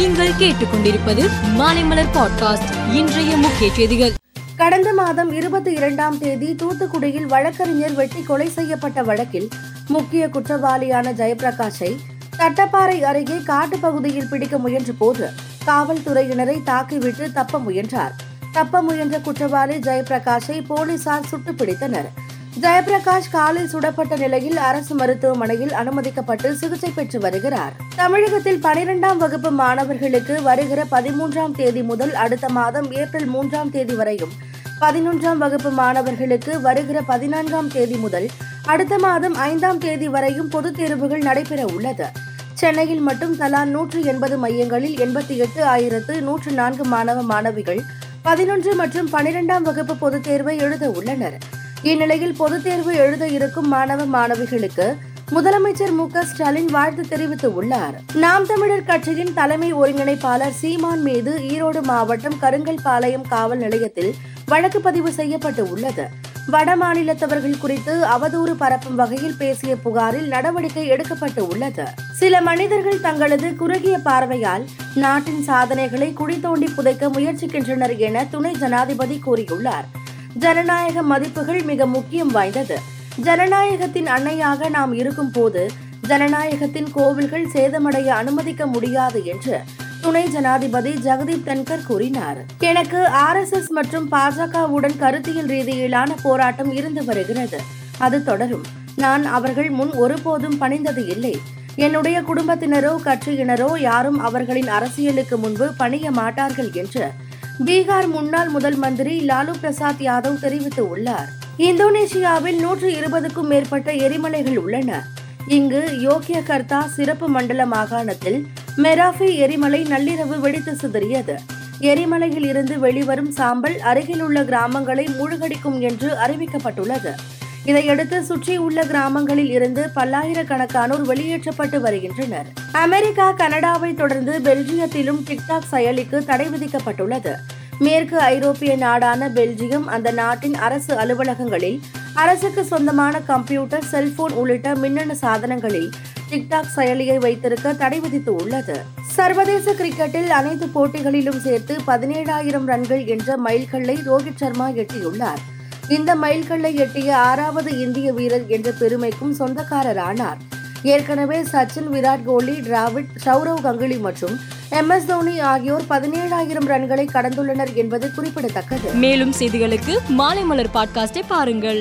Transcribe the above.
நீங்கள் கேட்டுக்கொண்டிருப்பது மாலைமலர் பாட்காஸ்ட் இன்றைய முக்கிய செய்திகள். கடந்த மாதம் இருபத்தி இரண்டாம் தேதி தூத்துக்குடியில் வழக்கறிஞர் வெட்டி கொலை செய்யப்பட்ட வழக்கில் முக்கிய குற்றவாளியான ஜெயபிரகாஷை தட்டப்பாறை அருகே காட்டுப்பகுதியில் பிடிக்க முயன்ற போது காவல்துறையினரை தாக்கிவிட்டு தப்ப முயன்றார். தப்ப முயன்ற குற்றவாளி ஜெயபிரகாஷை போலீசார் சுட்டுப்பிடித்தனர். ஜெயபிரகாஷ் காலில் சுடப்பட்ட நிலையில் அரசு மருத்துவமனையில் அனுமதிக்கப்பட்டு சிகிச்சை பெற்று வருகிறார். தமிழகத்தில் பனிரெண்டாம் வகுப்பு மாணவர்களுக்கு வருகிற பதிமூன்றாம் தேதி முதல் அடுத்த மாதம் ஏப்ரல் மூன்றாம் தேதி வரையும் பதினொன்றாம் வகுப்பு மாணவர்களுக்கு வருகிற பதினான்காம் தேதி முதல் அடுத்த மாதம் ஐந்தாம் தேதி வரையும் பொதுத் தேர்வுகள் நடைபெற உள்ளது. சென்னையில் மட்டும் தலா நூற்று எண்பது மையங்களில் எண்பத்தி எட்டு ஆயிரத்து நூற்று நான்கு மாணவ மாணவிகள் பதினொன்று மற்றும் பனிரெண்டாம் வகுப்பு பொதுத் தேர்வை எழுத உள்ளனர். இந்நிலையில் பொதுத் தேர்வு எழுத இருக்கும் மாணவ மாணவிகளுக்கு முதலமைச்சர் மு ஸ்டாலின் வாழ்த்து தெரிவித்துள்ளார். நாம் தமிழர் கட்சியின் தலைமை ஒருங்கிணைப்பாளர் சீமான் மீது ஈரோடு மாவட்டம் கருங்கல்பாளையம் காவல் நிலையத்தில் வழக்கு பதிவு செய்யப்பட்டு உள்ளது வட மாநிலத்தவர்கள் குறித்து அவதூறு பரப்பும் வகையில் பேசிய புகாரில் நடவடிக்கை எடுக்கப்பட்டு உள்ளது சில மனிதர்கள் தங்களது குறுகிய பார்வையால் நாட்டின் சாதனைகளை குழி தோண்டி புதைக்க முயற்சிக்கின்றனர் என துணை ஜனாதிபதி கூறியுள்ளார். ஜனநாயக மதிப்புகள் மிக முக்கியம் வாய்ந்தது. ஜனநாயகத்தின் அன்னையாக நாம் இருக்கும் போது ஜனநாயகத்தின் கோவில்கள் சேதமடைய அனுமதிக்க முடியாது என்று துணை ஜனாதிபதி ஜெகதீப் தன்கர் கூறினார். எனக்கு ஆர் எஸ் எஸ் மற்றும் பாஜகவுடன் கருத்தியல் ரீதியிலான போராட்டம் இருந்து வருகிறது. அது தொடரும். நான் அவர்கள் முன் ஒருபோதும் பணிந்தது இல்லை. என்னுடைய குடும்பத்தினரோ கட்சியினரோ யாரும் அவர்களின் அரசியலுக்கு முன்பு பணிய மாட்டார்கள் என்று பீகார் முன்னாள் முதல் மந்திரி லாலு பிரசாத் யாதவ் தெரிவித்துள்ளார் இந்தோனேஷியாவில் நூற்று இருபதுக்கும் மேற்பட்ட எரிமலைகள் உள்ளன. இங்கு யோக்கியகர்த்தா சிறப்பு மண்டல மாகாணத்தில் மெராஃபி எரிமலை நள்ளிரவு வெடித்து சிதறியது. எரிமலையில் இருந்து வெளிவரும் சாம்பல் அருகிலுள்ள கிராமங்களை மூழ்கடிக்கும் என்று அறிவிக்கப்பட்டுள்ளது. இதையடுத்து சுற்றியுள்ள கிராமங்களில் இருந்து பல்லாயிரக்கணக்கானோர் வெளியேற்றப்பட்டு வருகின்றனர். அமெரிக்கா கனடாவை தொடர்ந்து பெல்ஜியத்திலும் டிக்டாக் செயலிக்கு தடை விதிக்கப்பட்டுள்ளது. மேற்கு ஐரோப்பிய நாடான பெல்ஜியம் அந்த நாட்டின் அரசு அலுவலகங்களில் அரசுக்கு சொந்தமான கம்ப்யூட்டர் செல்போன் உள்ளிட்ட மின்னணு சாதனங்களில் டிக்டாக் செயலியை வைத்திருக்க தடை விதித்து உள்ளது சர்வதேச கிரிக்கெட்டில் அனைத்து போட்டிகளிலும் சேர்த்து பதினேழாயிரம் ரன்கள் என்ற மைல்கல்லை ரோஹித் சர்மா எட்டியுள்ளார். இந்த மைல்கல்லை எட்டிய ஆறாவது இந்திய வீரர் என்ற பெருமைக்கும் சொந்தக்காரரானார். ஏற்கனவே சச்சின் விராட் கோலி டிராவிட் சௌரவ் கங்குலி மற்றும் எம். எஸ். தோனி ஆகியோர் பதினேழாயிரம் ரன்களை கடந்துள்ளனர் என்பது குறிப்பிடத்தக்கது. மேலும் செய்திகளுக்கு மாலைமலர் பாட்காஸ்டை பாருங்கள்.